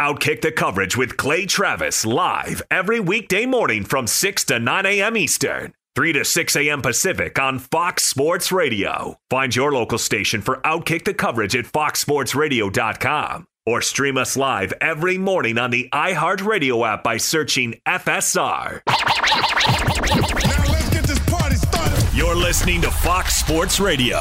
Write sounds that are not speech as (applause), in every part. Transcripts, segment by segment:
Outkick the coverage with Clay Travis live every weekday morning from 6 to 9 a.m. Eastern, 3 to 6 a.m. Pacific on Fox Sports Radio. Find your local station for Outkick the coverage at foxsportsradio.com or stream us live every morning on the iHeartRadio app by searching FSR. Now let's get this party started. You're listening to Fox Sports Radio.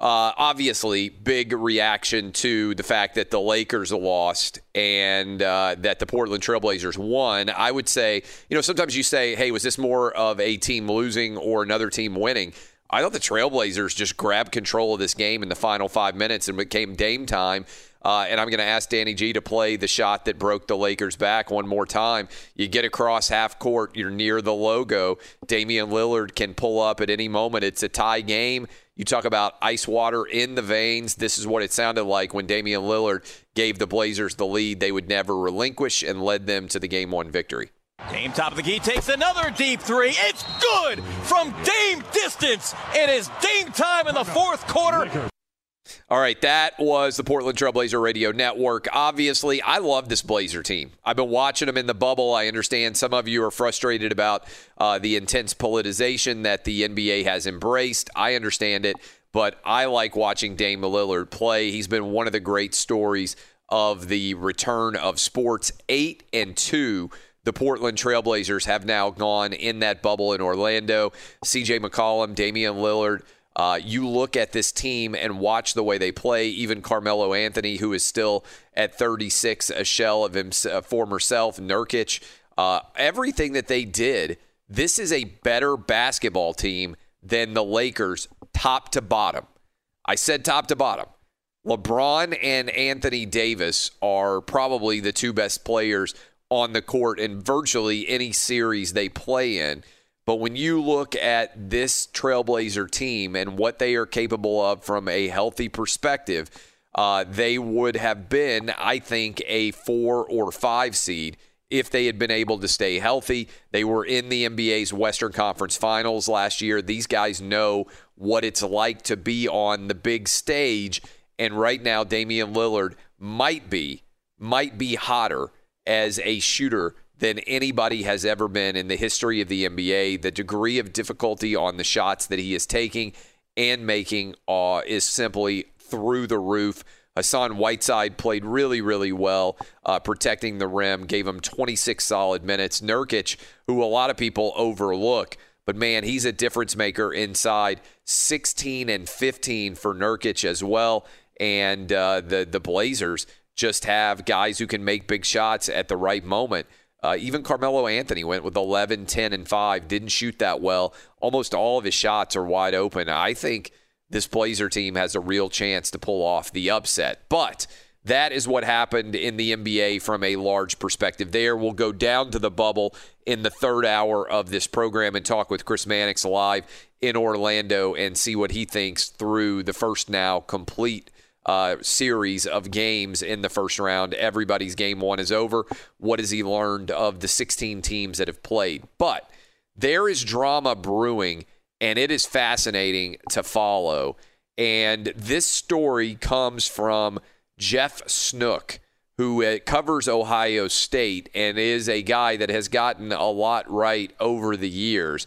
Uh, obviously, big reaction to the fact that the Lakers lost and uh, that the Portland Trailblazers won. I would say, you know, sometimes you say, hey, was this more of a team losing or another team winning? I thought the Trailblazers just grabbed control of this game in the final five minutes and became Dame time. Uh, and I'm going to ask Danny G to play the shot that broke the Lakers back one more time. You get across half court, you're near the logo. Damian Lillard can pull up at any moment. It's a tie game. You talk about ice water in the veins. This is what it sounded like when Damian Lillard gave the Blazers the lead they would never relinquish and led them to the game one victory. Dame top of the key takes another deep three. It's good from Dame distance. It is Dame time in the fourth quarter. All right, that was the Portland Trailblazer Radio Network. Obviously, I love this Blazer team. I've been watching them in the bubble. I understand some of you are frustrated about uh, the intense politicization that the NBA has embraced. I understand it, but I like watching Dame Lillard play. He's been one of the great stories of the return of sports. Eight and two the Portland Trailblazers have now gone in that bubble in Orlando. CJ McCollum, Damian Lillard. Uh, you look at this team and watch the way they play. Even Carmelo Anthony, who is still at 36, a shell of his former self, Nurkic, uh, everything that they did. This is a better basketball team than the Lakers, top to bottom. I said top to bottom. LeBron and Anthony Davis are probably the two best players on the court in virtually any series they play in. But when you look at this Trailblazer team and what they are capable of from a healthy perspective, uh, they would have been, I think, a four or five seed if they had been able to stay healthy. They were in the NBA's Western Conference Finals last year. These guys know what it's like to be on the big stage. And right now, Damian Lillard might be, might be hotter as a shooter than anybody has ever been in the history of the NBA. The degree of difficulty on the shots that he is taking and making uh, is simply through the roof. Hassan Whiteside played really, really well, uh, protecting the rim, gave him 26 solid minutes. Nurkic, who a lot of people overlook, but man, he's a difference maker inside. 16 and 15 for Nurkic as well. And uh, the the Blazers just have guys who can make big shots at the right moment. Uh, even Carmelo Anthony went with 11, 10, and 5, didn't shoot that well. Almost all of his shots are wide open. I think this Blazer team has a real chance to pull off the upset. But That is what happened in the NBA from a large perspective. There, we'll go down to the bubble in the third hour of this program and talk with Chris Mannix live in Orlando and see what he thinks through the first now complete uh, series of games in the first round. Everybody's game one is over. What has he learned of the 16 teams that have played? But there is drama brewing, and it is fascinating to follow. And this story comes from Jeff Snook, who uh, covers Ohio State and is a guy that has gotten a lot right over the years.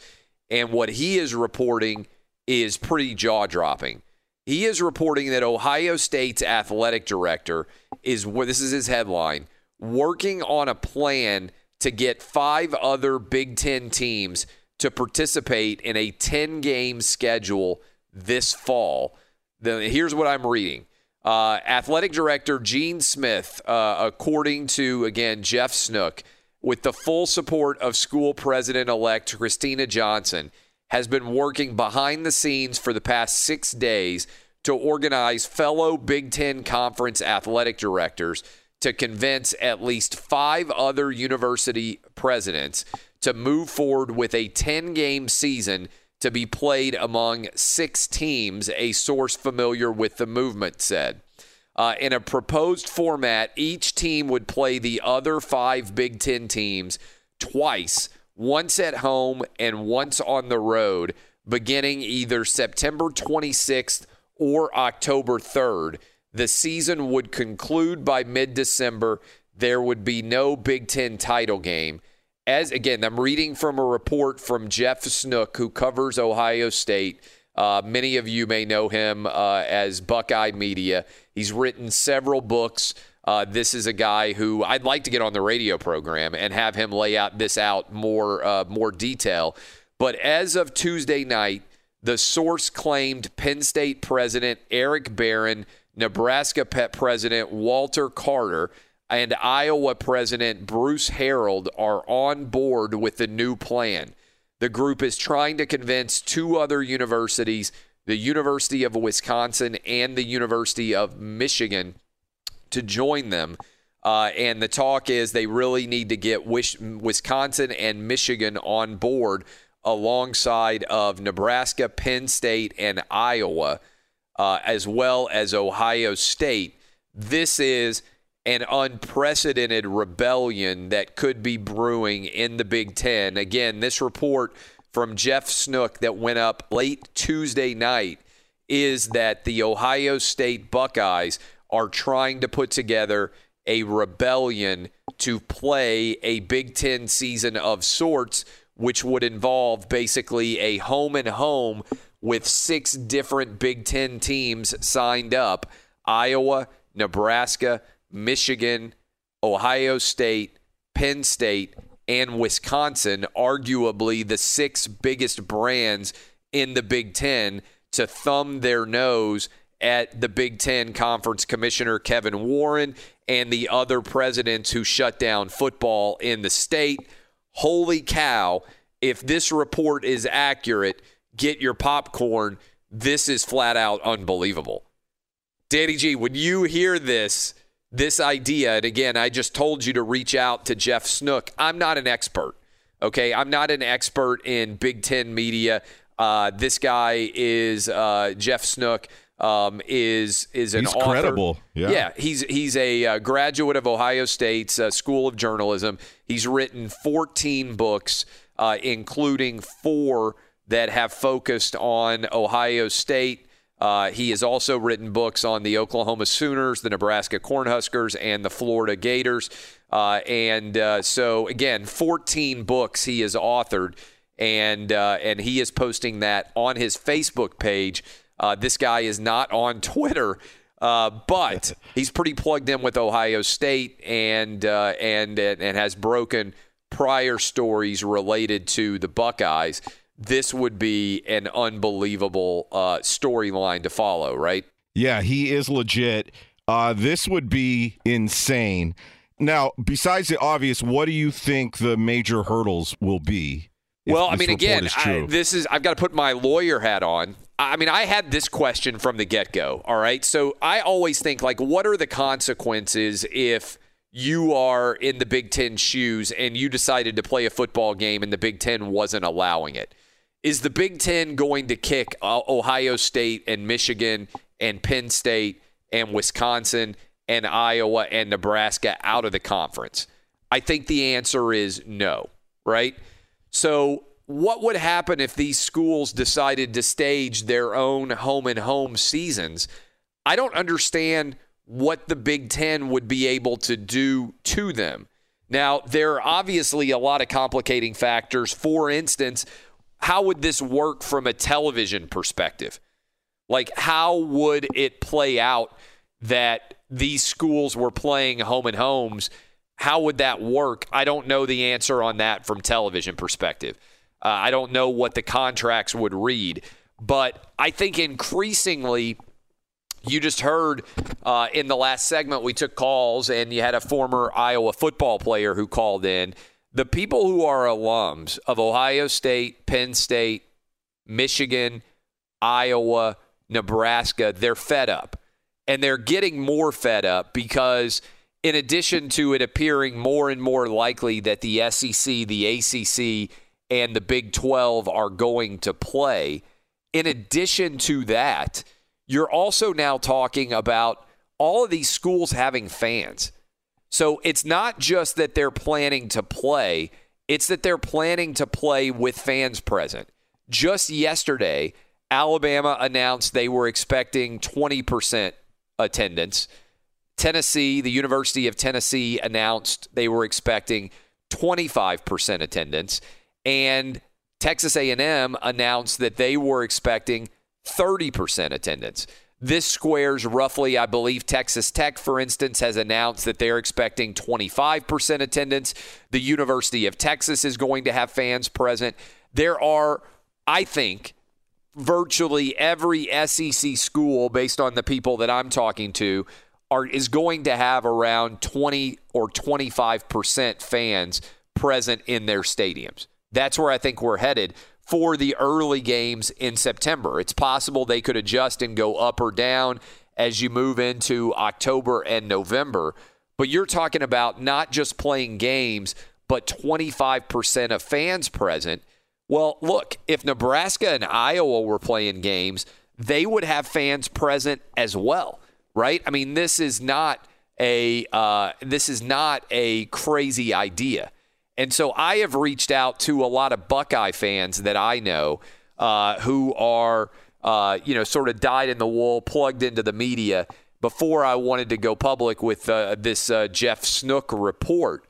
And what he is reporting is pretty jaw dropping. He is reporting that Ohio State's athletic director is, this is his headline, working on a plan to get five other Big Ten teams to participate in a 10 game schedule this fall. The, here's what I'm reading. Uh, athletic director Gene Smith, uh, according to, again, Jeff Snook, with the full support of school president elect Kristina Johnson, has been working behind the scenes for the past six days to organize fellow Big Ten Conference athletic directors to convince at least five other university presidents to move forward with a 10 game season to be played among six teams, a source familiar with the movement said. Uh, in a proposed format, each team would play the other five Big Ten teams twice once at home and once on the road, beginning either September 26th or October 3rd. The season would conclude by mid December. There would be no Big Ten title game. As again, I'm reading from a report from Jeff Snook, who covers Ohio State. Uh, many of you may know him uh, as Buckeye Media. He's written several books. Uh, this is a guy who I'd like to get on the radio program and have him lay out this out more uh, more detail. But as of Tuesday night, the source claimed Penn State President Eric Barron, Nebraska Pet President Walter Carter, and Iowa President Bruce Harreld are on board with the new plan. The group is trying to convince two other universities, the University of Wisconsin and the University of Michigan, to join them. Uh, and the talk is they really need to get Wisconsin and Michigan on board alongside of Nebraska, Penn State, and Iowa, uh, as well as Ohio State. This is an unprecedented rebellion that could be brewing in the Big Ten. Again, this report from Jeff Snook that went up late Tuesday night is that the Ohio State Buckeyes are trying to put together a rebellion to play a Big Ten season of sorts, which would involve basically a home and home with six different Big Ten teams signed up. Iowa, Nebraska, Michigan, Ohio State, Penn State, and Wisconsin, arguably the six biggest brands in the Big Ten, to thumb their nose at the Big Ten Conference Commissioner Kevin Warren and the other presidents who shut down football in the state. Holy cow, if this report is accurate, get your popcorn. This is flat out unbelievable. Danny G, when you hear this, this idea, and again, I just told you to reach out to Jeff Snook. I'm not an expert, okay? I'm not an expert in Big Ten media. Uh, this guy is uh, Jeff Snook um, is is an he's author. credible. Yeah. yeah, he's he's a uh, graduate of Ohio State's uh, School of Journalism. He's written 14 books, uh, including four that have focused on Ohio State. Uh, he has also written books on the Oklahoma Sooners, the Nebraska Cornhuskers, and the Florida Gators. Uh, and uh, so, again, 14 books he has authored, and and he is posting that on his Facebook page. Uh, this guy is not on Twitter, uh, but (laughs) he's pretty plugged in with Ohio State and uh, and and has broken prior stories related to the Buckeyes. This would be an unbelievable uh, storyline to follow, right? Yeah, he is legit. Uh, this would be insane. Now, besides the obvious, what do you think the major hurdles will be? Well, I mean, again, I, this is I've got to put my lawyer hat on. I mean, I had this question from the get go. All right. So I always think, like, what are the consequences if you are in the Big Ten shoes and you decided to play a football game and the Big Ten wasn't allowing it? Is the Big Ten going to kick uh, Ohio State and Michigan and Penn State and Wisconsin and Iowa and Nebraska out of the conference? I think the answer is no, right? So, what would happen if these schools decided to stage their own home and home seasons? I don't understand what the Big Ten would be able to do to them. Now, there are obviously a lot of complicating factors. For instance, how would this work from a television perspective? Like, how would it play out that these schools were playing home and homes? How would that work? I don't know the answer on that from television perspective. Uh, I don't know what the contracts would read, but I think increasingly, you just heard uh, in the last segment we took calls, and you had a former Iowa football player who called in. The people who are alums of Ohio State, Penn State, Michigan, Iowa, Nebraska, they're fed up. And they're getting more fed up because, in addition to it appearing more and more likely that the SEC, the ACC, and the Big 12 are going to play, in addition to that, you're also now talking about all of these schools having fans. So it's not just that they're planning to play, it's that they're planning to play with fans present. Just yesterday, Alabama announced they were expecting 20% attendance. Tennessee, the University of Tennessee announced they were expecting 25% attendance and Texas A&M announced that they were expecting 30% attendance. This squares roughly, I believe Texas Tech, for instance, has announced that they're expecting 25% attendance. The University of Texas is going to have fans present. There are, I think, virtually every SEC school, based on the people that I'm talking to, are is going to have around 20 or 25% fans present in their stadiums. That's where I think we're headed for the early games in September. It's possible they could adjust and go up or down as you move into October and November. But you're talking about not just playing games, but 25% of fans present. Well, look, if Nebraska and Iowa were playing games, they would have fans present as well, right? I mean, this is not a uh, this is not a crazy idea. And so I have reached out to a lot of Buckeye fans that I know uh, who are, uh, you know, sort of dyed in the wool, plugged into the media before I wanted to go public with uh, this uh, Jeff Snook report.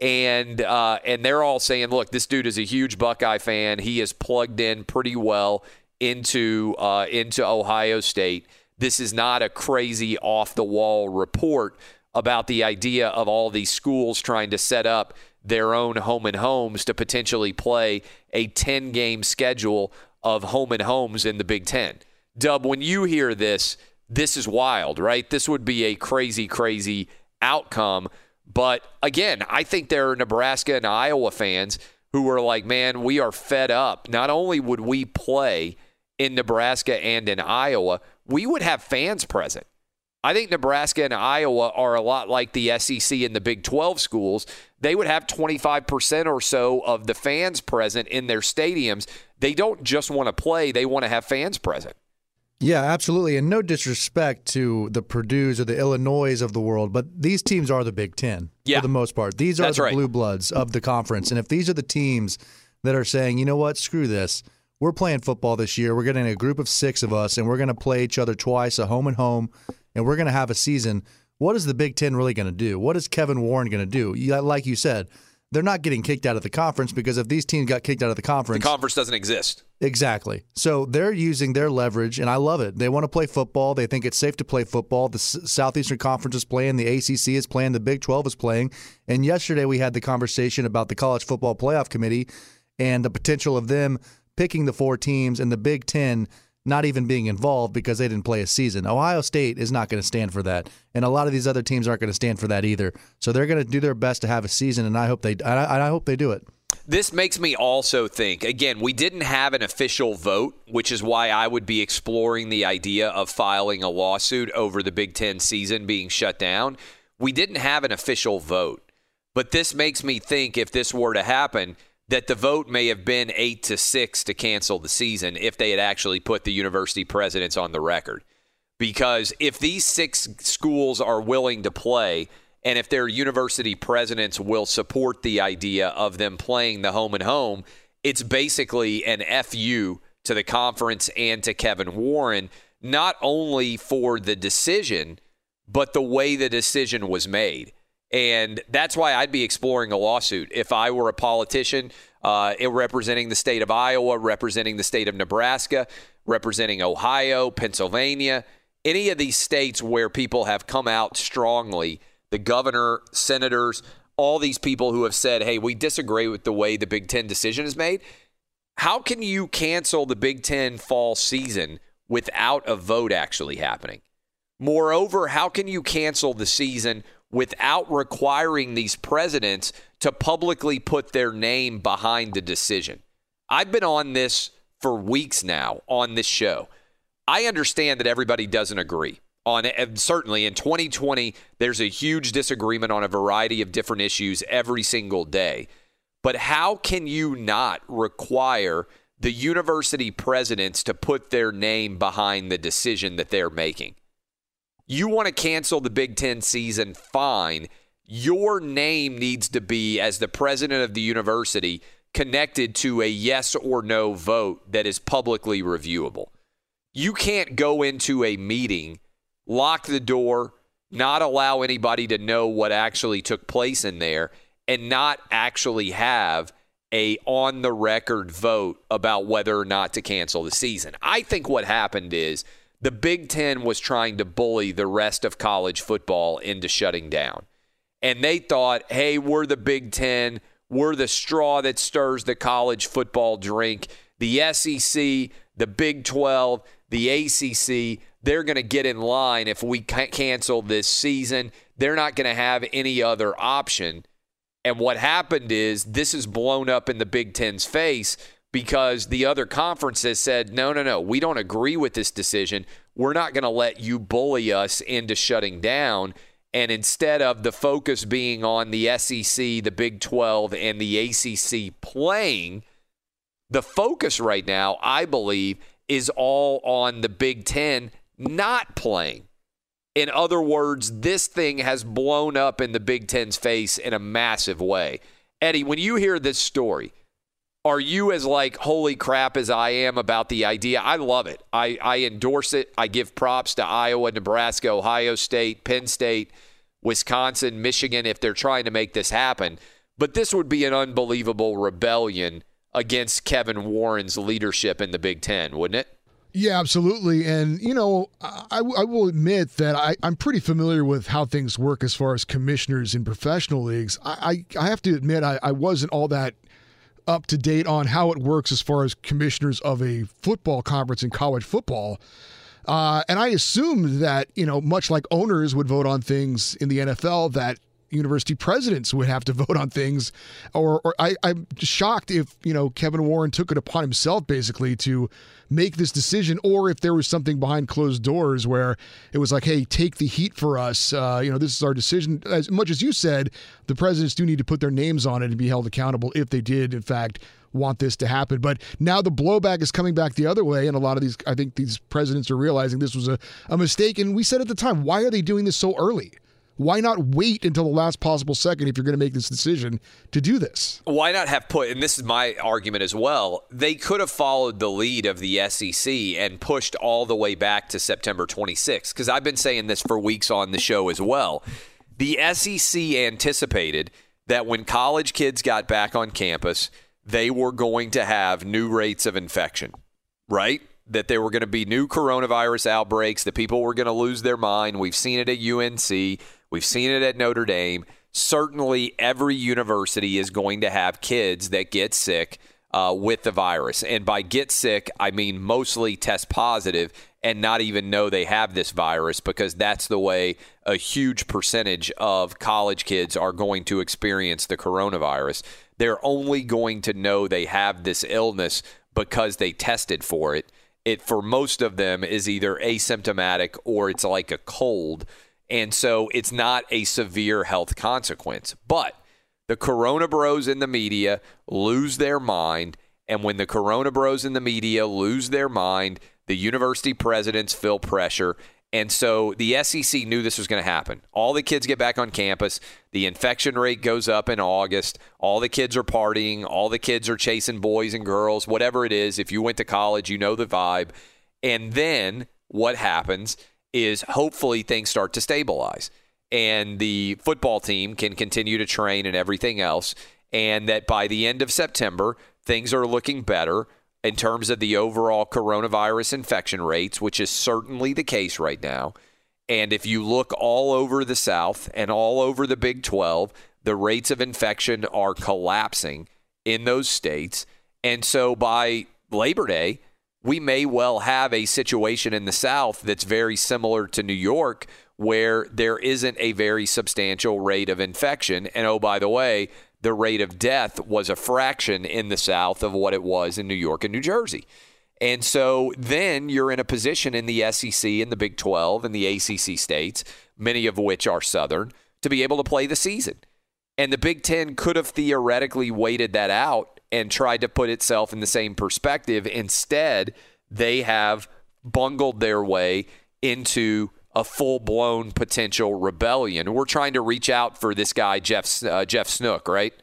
And uh, and they're all saying, look, this dude is a huge Buckeye fan. He is plugged in pretty well into uh, into Ohio State. This is not a crazy off the wall report about the idea of all these schools trying to set up their own home and homes to potentially play a 10 game schedule of home and homes in the Big Ten. Dub, when you hear this, this is wild, right? This would be a crazy, crazy outcome. But again, I think there are Nebraska and Iowa fans who are like, man, we are fed up. Not only would we play in Nebraska and in Iowa, we would have fans present. I think Nebraska and Iowa are a lot like the SEC and the Big 12 schools. They would have 25% or so of the fans present in their stadiums. They don't just want to play, they want to have fans present. Yeah, absolutely. And no disrespect to the Purdue's or the Illinois of the world, but these teams are the Big Ten yeah. for the most part. These are That's the right. blue bloods of the conference. And if these are the teams that are saying, you know what, screw this, we're playing football this year, we're getting a group of six of us, and we're going to play each other twice, a home and home, and we're going to have a season. What is the Big Ten really going to do? What is Kevin Warren going to do? Like you said, they're not getting kicked out of the conference because if these teams got kicked out of the conference, the conference doesn't exist. Exactly. So they're using their leverage, and I love it. They want to play football. They think it's safe to play football. The Southeastern Conference is playing, the ACC is playing, the Big 12 is playing. And yesterday we had the conversation about the College Football Playoff Committee and the potential of them picking the four teams and the Big Ten not even being involved because they didn't play a season. Ohio State is not going to stand for that, and a lot of these other teams aren't going to stand for that either. So they're going to do their best to have a season, and I hope they I, I hope they do it. This makes me also think again, we didn't have an official vote, which is why I would be exploring the idea of filing a lawsuit over the Big Ten season being shut down. We didn't have an official vote. But this makes me think if this were to happen, that the vote may have been eight to six to cancel the season if they had actually put the university presidents on the record. Because if these six schools are willing to play, and if their university presidents will support the idea of them playing the home and home, it's basically an FU to the conference and to Kevin Warren, not only for the decision, but the way the decision was made. And that's why I'd be exploring a lawsuit if I were a politician uh, representing the state of Iowa, representing the state of Nebraska, representing Ohio, Pennsylvania, any of these states where people have come out strongly, the governor, senators, all these people who have said, hey, we disagree with the way the Big Ten decision is made. How can you cancel the Big Ten fall season without a vote actually happening? Moreover, how can you cancel the season without requiring these presidents to publicly put their name behind the decision. I've been on this for weeks now on this show. I understand that everybody doesn't agree on. Certainly in 2020, there's a huge disagreement on a variety of different issues every single day. But how can you not require the university presidents to put their name behind the decision that they're making? You want to cancel the Big Ten season, fine. Your name needs to be, as the president of the university, connected to a yes or no vote that is publicly reviewable. You can't go into a meeting, lock the door, not allow anybody to know what actually took place in there, and not actually have a on the record vote about whether or not to cancel the season. I think what happened is the Big Ten was trying to bully the rest of college football into shutting down. And they thought, hey, we're the Big Ten. We're the straw that stirs the college football drink. The SEC, the Big 12, the ACC, they're going to get in line if we cancel this season. They're not going to have any other option. And what happened is this is blown up in the Big Ten's face because the other conferences said, no, no, no, we don't agree with this decision. We're not going to let you bully us into shutting down. And instead of the focus being on the SEC, the Big 12, and the ACC playing, the focus right now, I believe, is all on the Big 10 not playing. In other words, this thing has blown up in the Big Ten's face in a massive way. Eddie, when you hear this story, are you as like holy crap as I am about the idea? I love it. I, I endorse it. I give props to Iowa, Nebraska, Ohio State, Penn State, Wisconsin, Michigan if they're trying to make this happen. But this would be an unbelievable rebellion against Kevin Warren's leadership in the Big Ten, wouldn't it? Yeah, absolutely. And, you know, I, I will admit that I, am pretty familiar with how things work as far as commissioners in professional leagues. I, I, I have to admit, I, I wasn't all that up to date on how it works as far as commissioners of a football conference in college football. Uh, and I assumed that, you know, much like owners would vote on things in the NFL, that university presidents would have to vote on things. Or, or I, I'm shocked if, you know, Kevin Warren took it upon himself basically to make this decision, or if there was something behind closed doors where it was like, hey, take the heat for us. Uh, you know, this is our decision. As much as you said, the presidents do need to put their names on it and be held accountable if they did, in fact, want this to happen. But now the blowback is coming back the other way. And a lot of these, I think these presidents are realizing this was a, a mistake. And we said at the time, why are they doing this so early? Why not wait until the last possible second if you're going to make this decision to do this? Why not have put, and this is my argument as well, they could have followed the lead of the SEC and pushed all the way back to September 26th. Because I've been saying this for weeks on the show as well. The SEC anticipated that when college kids got back on campus, they were going to have new rates of infection, right? That there were going to be new coronavirus outbreaks, that people were going to lose their mind. We've seen it at UNC. We've seen it at Notre Dame. Certainly, every university is going to have kids that get sick uh, with the virus. And by get sick, I mean mostly test positive and not even know they have this virus because that's the way a huge percentage of college kids are going to experience the coronavirus. they're only going to know they have this illness because they tested for it. It for most of them is either asymptomatic or it's like a cold. And so it's not a severe health consequence. But the Corona bros in the media lose their mind. And when the Corona bros in the media lose their mind, the university presidents feel pressure. And so the SEC knew this was going to happen. All the kids get back on campus. The infection rate goes up in August. All the kids are partying. All the kids are chasing boys and girls, whatever it is. If you went to college, you know the vibe. And then what happens is hopefully things start to stabilize and the football team can continue to train and everything else. And that by the end of September, things are looking better in terms of the overall coronavirus infection rates, which is certainly the case right now. And if you look all over the South and all over the Big 12, the rates of infection are collapsing in those states. And so by Labor Day, we may well have a situation in the South that's very similar to New York, where there isn't a very substantial rate of infection. And oh, by the way, the rate of death was a fraction in the South of what it was in New York and New Jersey. And so then you're in a position in the SEC and the Big 12 and the ACC states, many of which are Southern, to be able to play the season. And the Big Ten could have theoretically waited that out and tried to put itself in the same perspective. Instead, they have bungled their way into a full blown potential rebellion. We're trying to reach out for this guy, Jeff uh, Jeff Snook, right?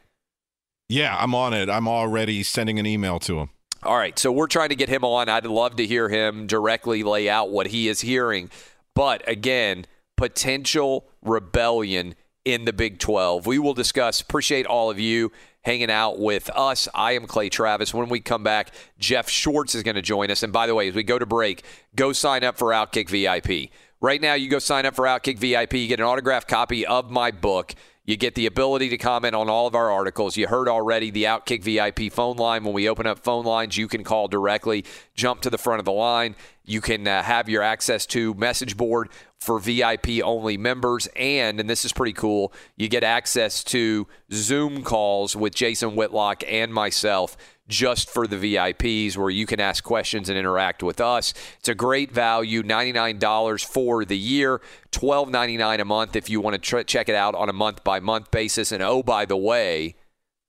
Yeah, I'm on it. I'm already sending an email to him. All right, so we're trying to get him on. I'd love to hear him directly lay out what he is hearing. But again, potential rebellion in the Big 12. We will discuss. Appreciate all of you hanging out with us. I am Clay Travis. When we come back, Jeff Schwartz is going to join us. And by the way, as we go to break, go sign up for Outkick VIP. Right now, you go sign up for Outkick VIP. You get an autographed copy of my book. You get the ability to comment on all of our articles. You heard already the Outkick VIP phone line. When we open up phone lines, you can call directly, jump to the front of the line. You can uh, have your access to message board for VIP only members. And, and this is pretty cool, you get access to Zoom calls with Jason Whitlock and myself just for the VIPs where you can ask questions and interact with us. It's a great value, $99 for the year, $12.99 a month if you want to tr- check it out on a month by month basis. And oh, by the way,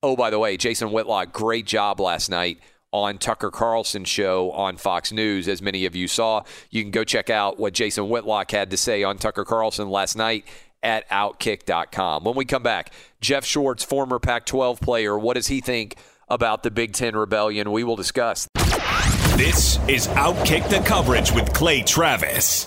oh, by the way, Jason Whitlock, great job last night on Tucker Carlson's show on Fox News, as many of you saw. You can go check out what Jason Whitlock had to say on Tucker Carlson last night at Outkick.com. When we come back, Jeff Schwartz, former Pac 12 player, what does he think about the Big Ten rebellion. We will discuss. This is Outkick the Coverage with Clay Travis.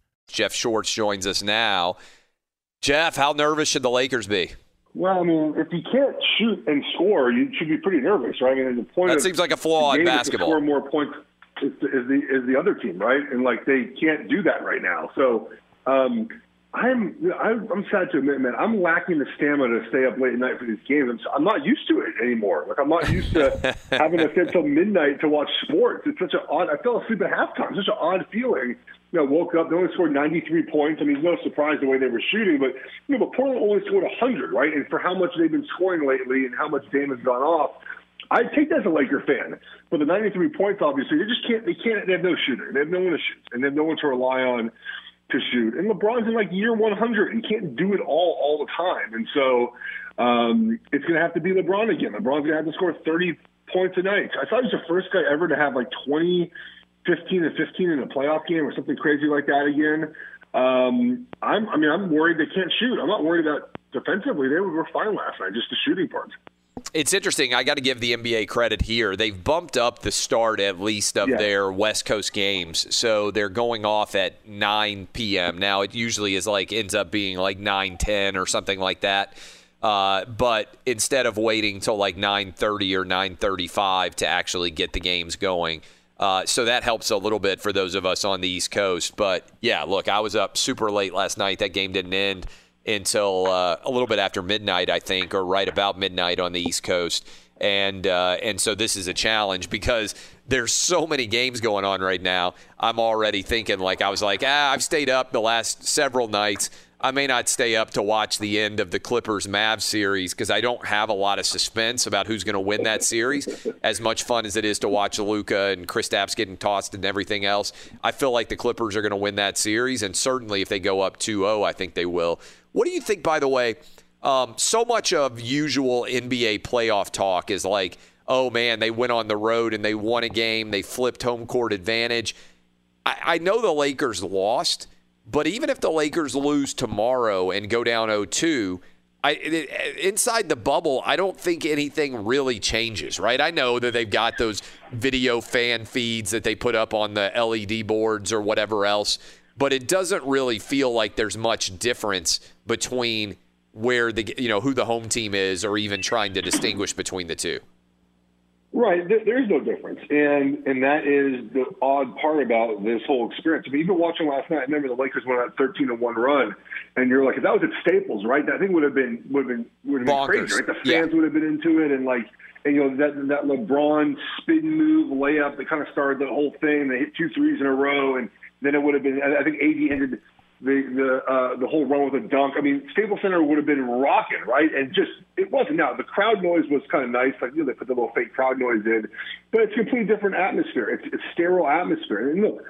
Jeff Schwartz joins us now. Jeff, how nervous should the Lakers be? Well, I mean, if you can't shoot and score, you should be pretty nervous, right? I mean, the point that of seems like a flaw in game is to basketball. Score more points is, is the is the other team, right? And like they can't do that right now. So um, I'm I'm I'm sad to admit, man, I'm lacking the stamina to stay up late at night for these games. I'm, I'm not used to it anymore. Like I'm not used to (laughs) having to sit till midnight to watch sports. It's such an odd. I fell asleep at halftime. Such an odd feeling. You know, woke up. They only scored 93 points. I mean, no surprise the way they were shooting, but you know, but Portland only scored 100, right? And for how much they've been scoring lately and how much Dame has gone off, I take that as a Laker fan. But the 93 points, obviously, they just can't. They can't. They have no shooter. They have no one to shoot, and they have no one to rely on to shoot. And LeBron's in like year 100 and can't do it all all the time. And so um, it's going to have to be LeBron again. LeBron's going to have to score 30 points a night. I thought he was the first guy ever to have like 20, 15 and 15 in a playoff game or something crazy like that again. Um, I'm, I mean, I'm worried they can't shoot. I'm not worried about defensively. They were fine last night, just the shooting part. It's interesting. I got to give the NBA credit here. They've bumped up the start at least of Yeah. their West Coast games, so they're going off at 9 p.m. Now it usually is like ends up being like 9:10 or something like that. Uh, but instead of waiting till like 9:30 or 9:35 to actually get the games going, uh, so that helps a little bit for those of us on the East Coast. But yeah, look, I was up super late last night. That game didn't end until uh, a little bit after midnight, I think, or right about midnight on the East Coast. And uh, and so this is a challenge because there's so many games going on right now. I'm already thinking like I was like, ah, I've stayed up the last several nights. I may not stay up to watch the end of the Clippers Mavs series because I don't have a lot of suspense about who's going to win that series. As much fun as it is to watch Luka and Kristaps getting tossed and everything else, I feel like the Clippers are going to win that series. And certainly if they go up 2 0, I think they will. What do you think, by the way? Um, so much of usual NBA playoff talk is like, oh man, they went on the road and they won a game, they flipped home court advantage. I, I know the Lakers lost, but even if the Lakers lose tomorrow and go down 0 2, I, it, inside the bubble, I don't think anything really changes, right? I know that they've got those video fan feeds that they put up on the LED boards or whatever else, but it doesn't really feel like there's much difference between where the you know who the home team is, or even trying to distinguish between the two. Right, there, there is no difference, and and that is the odd part about this whole experience. I mean, even watching last night, I remember the Lakers went on a thirteen to one run, and you're like, if that was at Staples, right? that thing would have been would have been would have been Bonkers. crazy, right? The fans Yeah. would have been into it, and like, and you know that that LeBron spin move layup that kind of started the whole thing. They hit two threes in a row, and then it would have been. I think AD ended the the uh, the whole run with a dunk. I mean, Staples Center would have been rocking, right? And just it wasn't. Now the crowd noise was kind of nice, like you know they put the little fake crowd noise in, but it's a completely different atmosphere. It's it's sterile atmosphere. And look,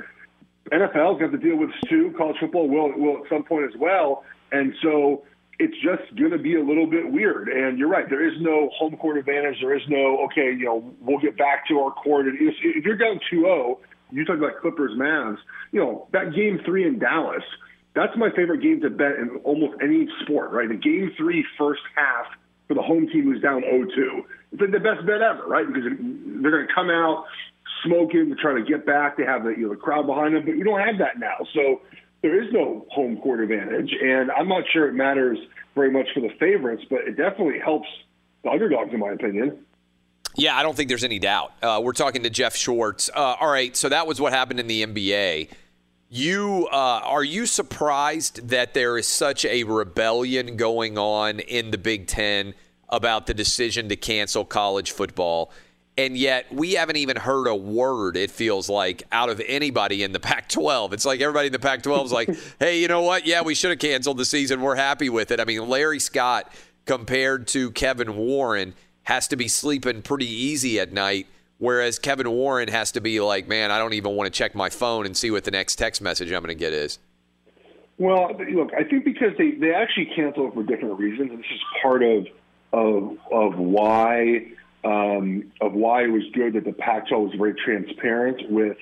NFL's got to deal with too. College football will will at some point as well, and so it's just going to be a little bit weird. And you're right, there is no home court advantage. There is no okay, you know, we'll get back to our court. And If, if you're down 2-0, you talk about Clippers, Mavs. You know that game three in Dallas. That's my favorite game to bet in almost any sport, right? The game three first half for the home team who's down 0-2. It's like the best bet ever, right? Because they're going to come out smoking to try to get back. They have the you know the crowd behind them, but you don't have that now. So there is no home court advantage, and I'm not sure it matters very much for the favorites, but it definitely helps the underdogs, in my opinion. Yeah, I don't think there's any doubt. Uh, we're talking to Jeff Schwartz. Uh, all right, so that was what happened in the NBA. You uh, are you surprised that there is such a rebellion going on in the Big Ten about the decision to cancel college football, and yet we haven't even heard a word. It feels like out of anybody in the (laughs) Pac-12. It's like everybody in the Pac-12 is like, (laughs) "Hey, you know what? Yeah, we should have canceled the season. We're happy with it." I mean, Larry Scott compared to Kevin Warren has to be sleeping pretty easy at night. Whereas Kevin Warren has to be like, man, I don't even want to check my phone and see what the next text message I'm going to get is. Well, look, I think because they, they actually canceled for different reasons, and this is part of of of why um, of why it was good that the Pac-12 was very transparent with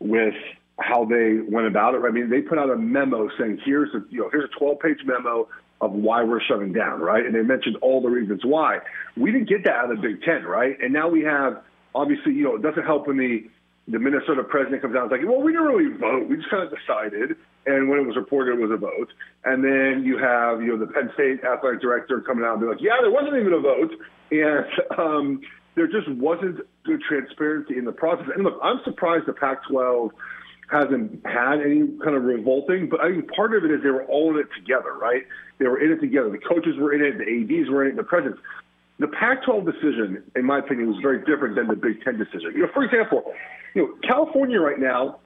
with how they went about it. I mean, they put out a memo saying here's a you know here's a 12 page memo of why we're shutting down, right? And they mentioned all the reasons why. We didn't get that out of the Big Ten, right? And now we have obviously you know it doesn't help when the the Minnesota president comes out and is like, well, we didn't really vote. We just kind of decided. And when it was reported, it was a vote. And then you have, you know, the Penn State athletic director coming out and be like, yeah, there wasn't even a vote. And um, there just wasn't good transparency in the process. And look, I'm surprised the Pac-12 hasn't had any kind of revolting, but I think part of it is they were all in it together, right? They were in it together. The coaches were in it, the ADs were in it, the presidents. The Pac-12 decision, in my opinion, was very different than the Big Ten decision. You know, for example, you know, California right now,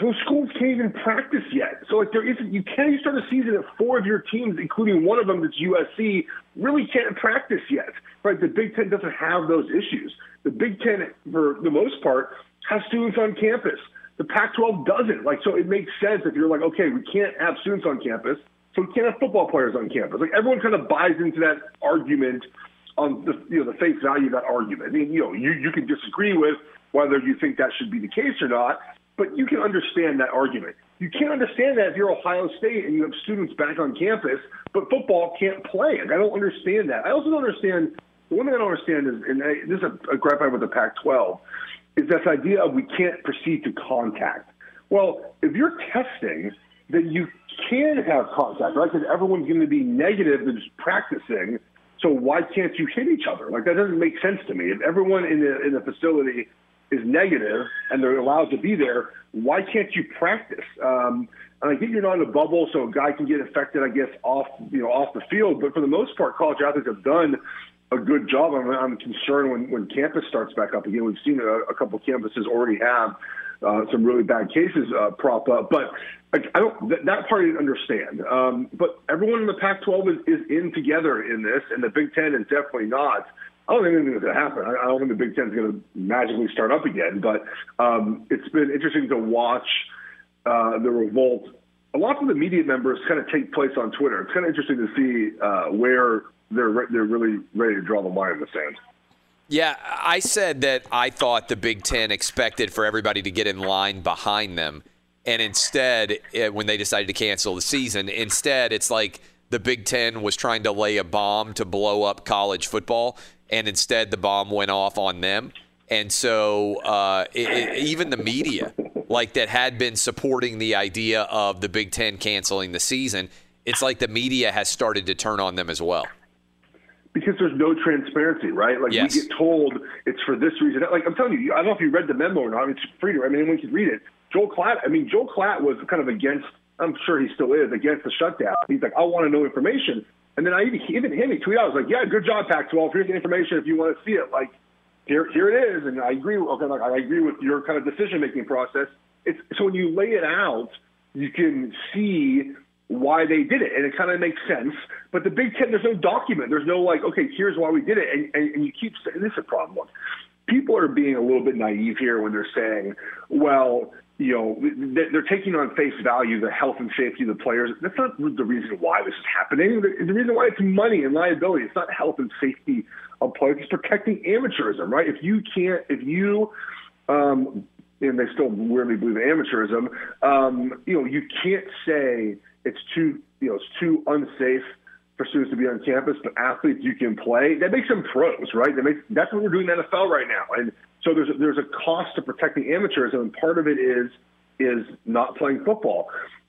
those schools can't even practice yet. So like there isn't you can't even start a season if four of your teams, including one of them that's USC, really can't practice yet. Right? The Big Ten doesn't have those issues. The Big Ten, for the most part, has students on campus. The Pac-12 doesn't. Like so, it makes sense if you're like, okay, we can't have students on campus, so we can't have football players on campus. Like everyone kind of buys into that argument on the you know the face value of that argument. I mean, you know, you you can disagree with whether you think that should be the case or not, but you can understand that argument. You can't understand that if you're Ohio State and you have students back on campus, but football can't play. Like, I don't understand that. I also don't understand. The one thing I don't understand is, and I, this is a, a gripe I have with the Pac-12, is this idea of we can't proceed to contact. Well, if you're testing, then you can have contact, right? Because everyone's going to be negative and just practicing. So why can't you hit each other? Like that doesn't make sense to me. If everyone in the in the facility is negative and they're allowed to be there, why can't you practice? Um, and I get you're not in a bubble, so a guy can get affected, I guess, off you know off the field. But for the most part, college athletes have done a good job. I'm, I'm concerned when when campus starts back up again. We've seen a, a couple campuses already have uh, some really bad cases uh, prop up, but I, I don't that, that part I didn't understand. Um, but everyone in the Pac-12 is, is in together in this, and the Big Ten is definitely not. I don't think anything's going to happen. I I don't think the Big Ten is going to magically start up again. But um, it's been interesting to watch uh, the revolt. A lot of the media members kind of take place on Twitter. It's kind of interesting to see uh, where they're re- they're really ready to draw the line in the sand. Yeah, I said that I thought the Big Ten expected for everybody to get in line behind them. And instead, eh, when they decided to cancel the season, instead, it's like the Big Ten was trying to lay a bomb to blow up college football, and instead the bomb went off on them. And so uh, it, it, even the media, like that had been supporting the idea of the Big Ten canceling the season, it's like the media has started to turn on them as well. Because there's no transparency, right? Like Yes. we get told it's for this reason. Like I'm telling you, I don't know if you read the memo or not. It's free to. I mean, anyone can read it. Joel Klatt. I mean, Joel Klatt was kind of against. I'm sure he still is against the shutdown. He's like, I want to know information. And then I even even him, he tweeted out, I was like, Yeah, good job, Pac-12. Here's the information if you want to see it. Like, here here it is. And I agree. Okay, like I agree with your kind of decision making process. It's so when you lay it out, you can see why they did it, and it kind of makes sense. But the Big Ten, there's no document. There's no like, okay, here's why we did it, and, and, and you keep saying this is a problem. People are being a little bit naive here when they're saying, well, you know, they- they're taking on face value the health and safety of the players. That's not the reason why this is happening. The, the reason why it's money and liability. It's not health and safety of players. It's protecting amateurism, right? If you can't, if you, um, and they still weirdly believe in amateurism, um, you know, you can't say it's too, you know, it's too unsafe for students to be on campus, but athletes you can play. That makes them pros, right? That makes that's what we're doing in the NFL right now. And so there's a, there's a cost to protecting amateurs, and part of it is is not playing football.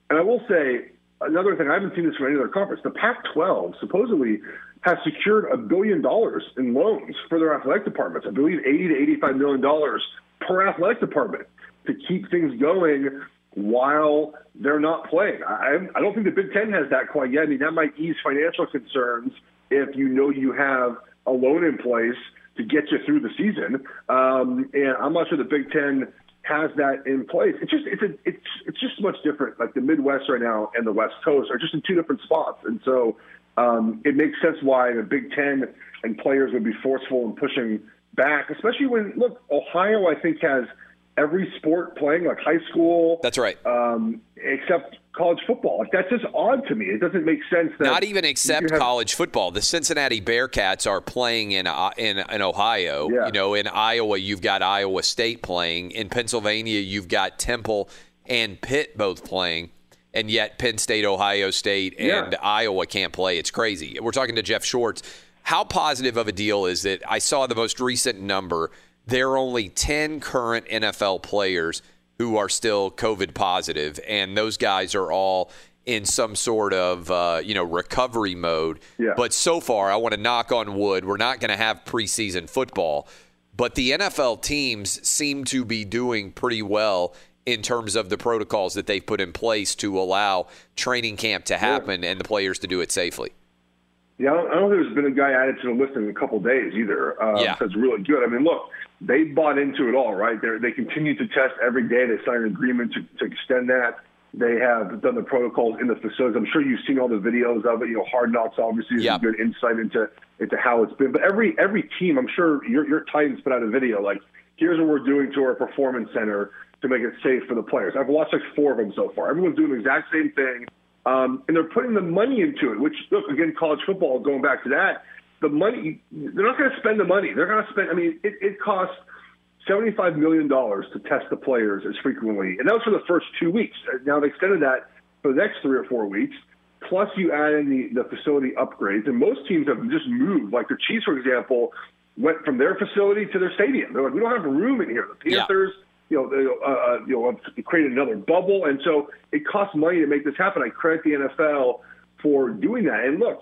And I will say another thing. I haven't seen this from any other conference. The Pac-12 supposedly has secured a billion dollars in loans for their athletic departments. I believe 80 to 85 million dollars per athletic department to keep things going while they're not playing. I, I don't think the Big Ten has that quite yet. I mean, that might ease financial concerns if you know you have a loan in place to get you through the season. Um, and I'm not sure the Big Ten has that in place. It's just it's a, it's it's just much different. Like the Midwest right now and the West Coast are just in two different spots, and so um, it makes sense why the Big Ten and players would be forceful in pushing back, especially when look Ohio I think has every sport playing like high school. That's right. Um, except college football. Like that's just odd to me. It doesn't make sense that Not even except have- college football. The Cincinnati Bearcats are playing in uh, in, in Ohio. Yeah. You know, in Iowa, you've got Iowa State playing. In Pennsylvania, you've got Temple and Pitt both playing. And yet, Penn State, Ohio State, and Yeah. Iowa can't play. It's crazy. We're talking to Jeff Schwartz. How positive of a deal is it? I saw the most recent number. There are only 10 current NFL players who are still COVID positive, and those guys are all in some sort of uh, you know recovery mode. Yeah. But so far, I want to knock on wood. We're not going to have preseason football, but the NFL teams seem to be doing pretty well in terms of the protocols that they've put in place to allow training camp to happen and the players to do it safely. Yeah, I don't, I don't think there's been a guy added to the list in a couple of days either. Um, Yeah. That's really good. I mean, look, they bought into it all, right? They're, they continue to test every day. They signed an agreement to, to extend that. They have done the protocols in the facilities. I'm sure you've seen all the videos of it. You know, Hard Knocks obviously is Yeah. a good insight into into how it's been. But every every team, I'm sure your your Titans put out a video like, here's what we're doing to our performance center to make it safe for the players. I've watched like four of them so far. Everyone's doing the exact same thing. Um, and they're putting the money into it, which, look, again, college football, going back to that, the money, they're not going to spend the money. They're going to spend, I mean, it, it costs $75 million to test the players as frequently. And that was for the first two weeks. Now they extended that for the next three or four weeks. Plus, you add in the, the facility upgrades. And most teams have just moved. Like the Chiefs, for example, went from their facility to their stadium. They're like, we don't have room in here. The Yeah. Panthers, you know, they, uh, uh, you know, have created another bubble, and so it costs money to make this happen. I credit the NFL for doing that. And look,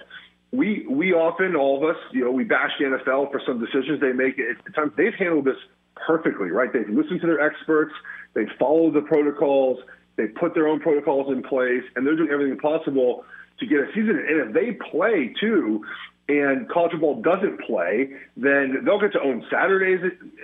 we we often, all of us, you know, we bash the NFL for some decisions they make. At times, they've handled this perfectly, right? They've listened to their experts, they've followed the protocols, they put their own protocols in place, and they're doing everything possible to get a season. And if they play too, and college football doesn't play, then they'll get to own Saturdays,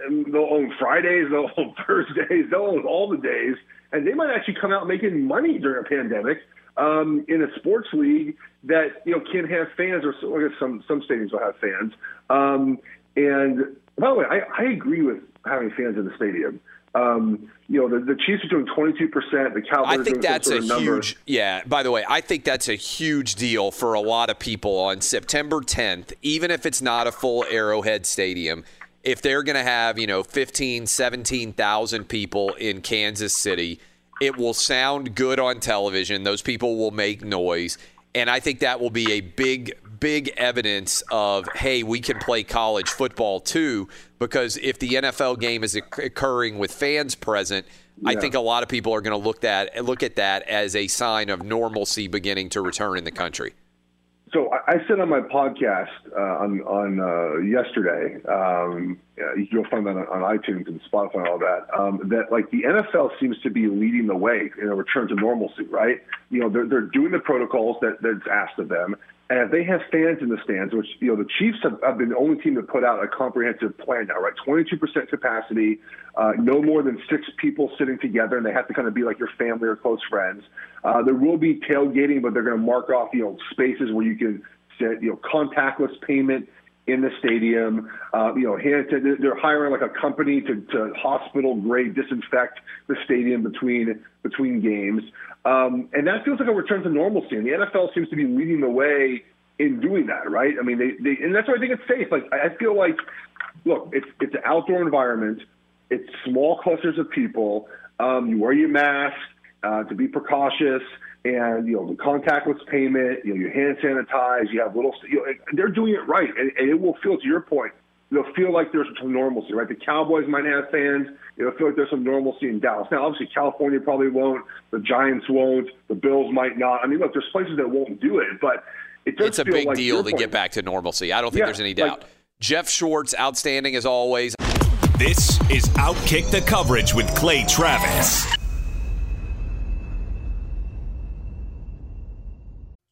and they'll own Fridays, they'll (laughs) own Thursdays, they'll own all the days, and they might actually come out making money during a pandemic um, in a sports league that you know can have fans, or so- I guess some some stadiums will have fans. Um, and by the way, I, I agree with having fans in the stadium. Um, you know, the, the Chiefs are doing 22 percent. The Cowboys I think doing that's sort a of number. huge, yeah. By the way, I think that's a huge deal for a lot of people on September 10th, even if it's not a full Arrowhead Stadium. If they're going to have, you know, 15, 17,000 people in Kansas City, it will sound good on television. Those people will make noise. And I think that will be a big, big evidence of, hey, we can play college football too, because if the NFL game is occurring with fans present, I think a lot of people are going to look at look at that as a sign of normalcy beginning to return in the country. So I, I said on my podcast uh, on on uh, yesterday, um, you'll find that on, on iTunes and Spotify and all that. Um, that like the NFL seems to be leading the way in a return to normalcy, right? You know, they're they're doing the protocols that that's asked of them, and if they have fans in the stands, which you know the Chiefs have, have been the only team to put out a comprehensive plan now, right? Twenty two percent capacity, uh, no more than six people sitting together, and they have to kind of be like your family or close friends. Uh, there will be tailgating, but they're going to mark off you know spaces where you can set you know contactless payment in the stadium. Uh, you know, hand, they're- they're hiring like a company to, to hospital grade disinfect the stadium between between games, um, and that feels like a return to normalcy. And the NFL seems to be leading the way in doing that, right? I mean, they, they and that's why I think it's safe. Like I feel like, look, it's it's an outdoor environment. It's small clusters of people. Um, you wear your mask uh, to be precautious, and you know the contactless payment. You know, you hand sanitize. You have little. You know, they're doing it right, and, and it will feel to your point. They'll feel like there's some normalcy, right? The Cowboys might have fans. It'll feel like there's some normalcy in Dallas. Now, obviously, California probably won't. The Giants won't. The Bills might not. I mean, look, there's places that won't do it, but it does It's a big like deal to point. get back to normalcy. I don't think Yeah, there's any like- doubt. Jeff Schwartz, outstanding as always. This is Outkick the Coverage with Clay Travis.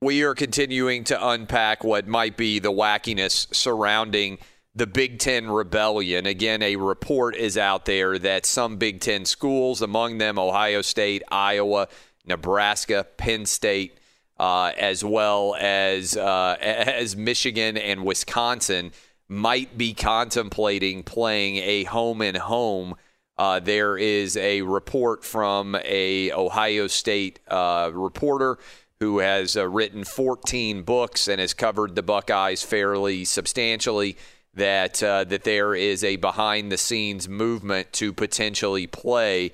We are continuing to unpack what might be the wackiness surrounding the Big Ten rebellion. Again, a report is out there that some Big Ten schools, among them Ohio State, Iowa, Nebraska, Penn State, uh, as well as uh, as Michigan and Wisconsin, might be contemplating playing a home and home. Uh, there is a report from a Ohio State uh, reporter who has uh, written 14 books and has covered the Buckeyes fairly substantially. That uh, that there is a behind the scenes movement to potentially play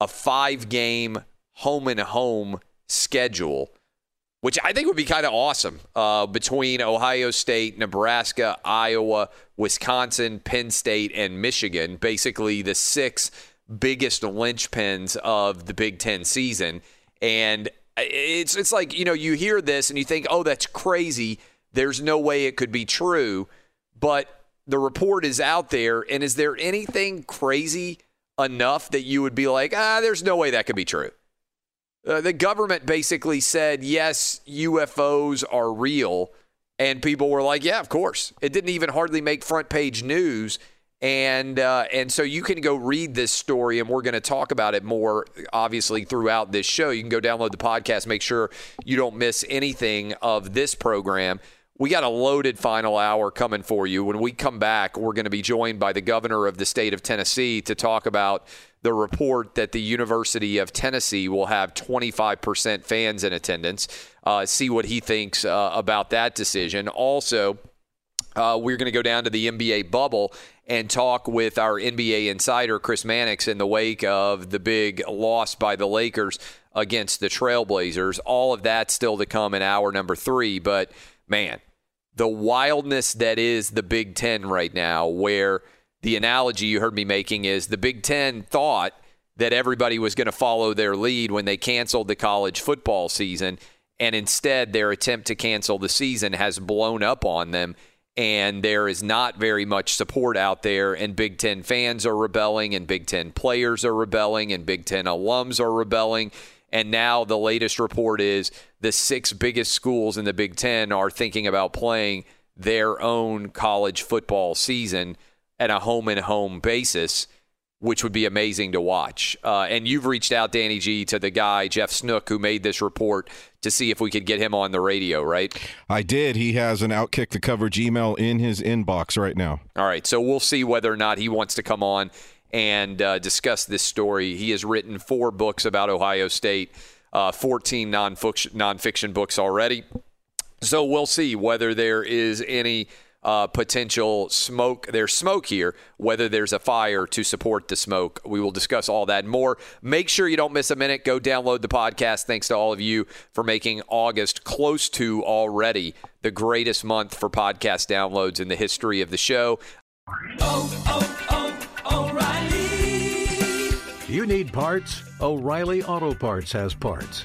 a five game home and home schedule, which I think would be kind of awesome uh, between Ohio State, Nebraska, Iowa, Wisconsin, Penn State, and Michigan. Basically, the six biggest linchpins of the Big Ten season. And it's it's like you know you hear this and you think oh that's crazy. There's no way it could be true. But the report is out there and is there anything crazy enough that you would be like ah there's no way that could be true? Uh, the government basically said yes UFOs are real. And people were like yeah of course. It didn't even hardly make front page news and uh, and so you can go read this story, and we're going to talk about it more, obviously, throughout this show. You can go download the podcast, make sure you don't miss anything of this program. We got a loaded final hour coming for you. When we come back, we're going to be joined by the governor of the state of Tennessee to talk about the report that the University of Tennessee will have 25% fans in attendance. Uh, see what he thinks uh, about that decision. Also, uh, we're going to go down to the NBA bubble and talk with our NBA insider, Chris Mannix, in the wake of the big loss by the Lakers against the Trailblazers. All of that still to come in hour number three. But man, the wildness that is the Big Ten right now, where the analogy you heard me making is the Big Ten thought that everybody was going to follow their lead when they canceled the college football season. And instead, their attempt to cancel the season has blown up on them and there is not very much support out there. And Big Ten fans are rebelling, and Big Ten players are rebelling, and Big Ten alums are rebelling. And now the latest report is the six biggest schools in the Big Ten are thinking about playing their own college football season at a home and home basis which would be amazing to watch. Uh, and you've reached out, Danny G, to the guy, Jeff Snook, who made this report to see if we could get him on the radio, right? I did. He has an Outkick the Coverage email in his inbox right now. All right. So we'll see whether or not he wants to come on and uh, discuss this story. He has written four books about Ohio State, uh, 14 nonfiction, nonfiction books already. So we'll see whether there is any uh, potential smoke. There's smoke here, whether there's a fire to support the smoke. We will discuss all that more. Make sure you don't miss a minute. Go download the podcast. Thanks to all of you for making August close to already the greatest month for podcast downloads in the history of the show. Oh, oh, oh, O'Reilly. You need parts? O'Reilly Auto Parts has parts.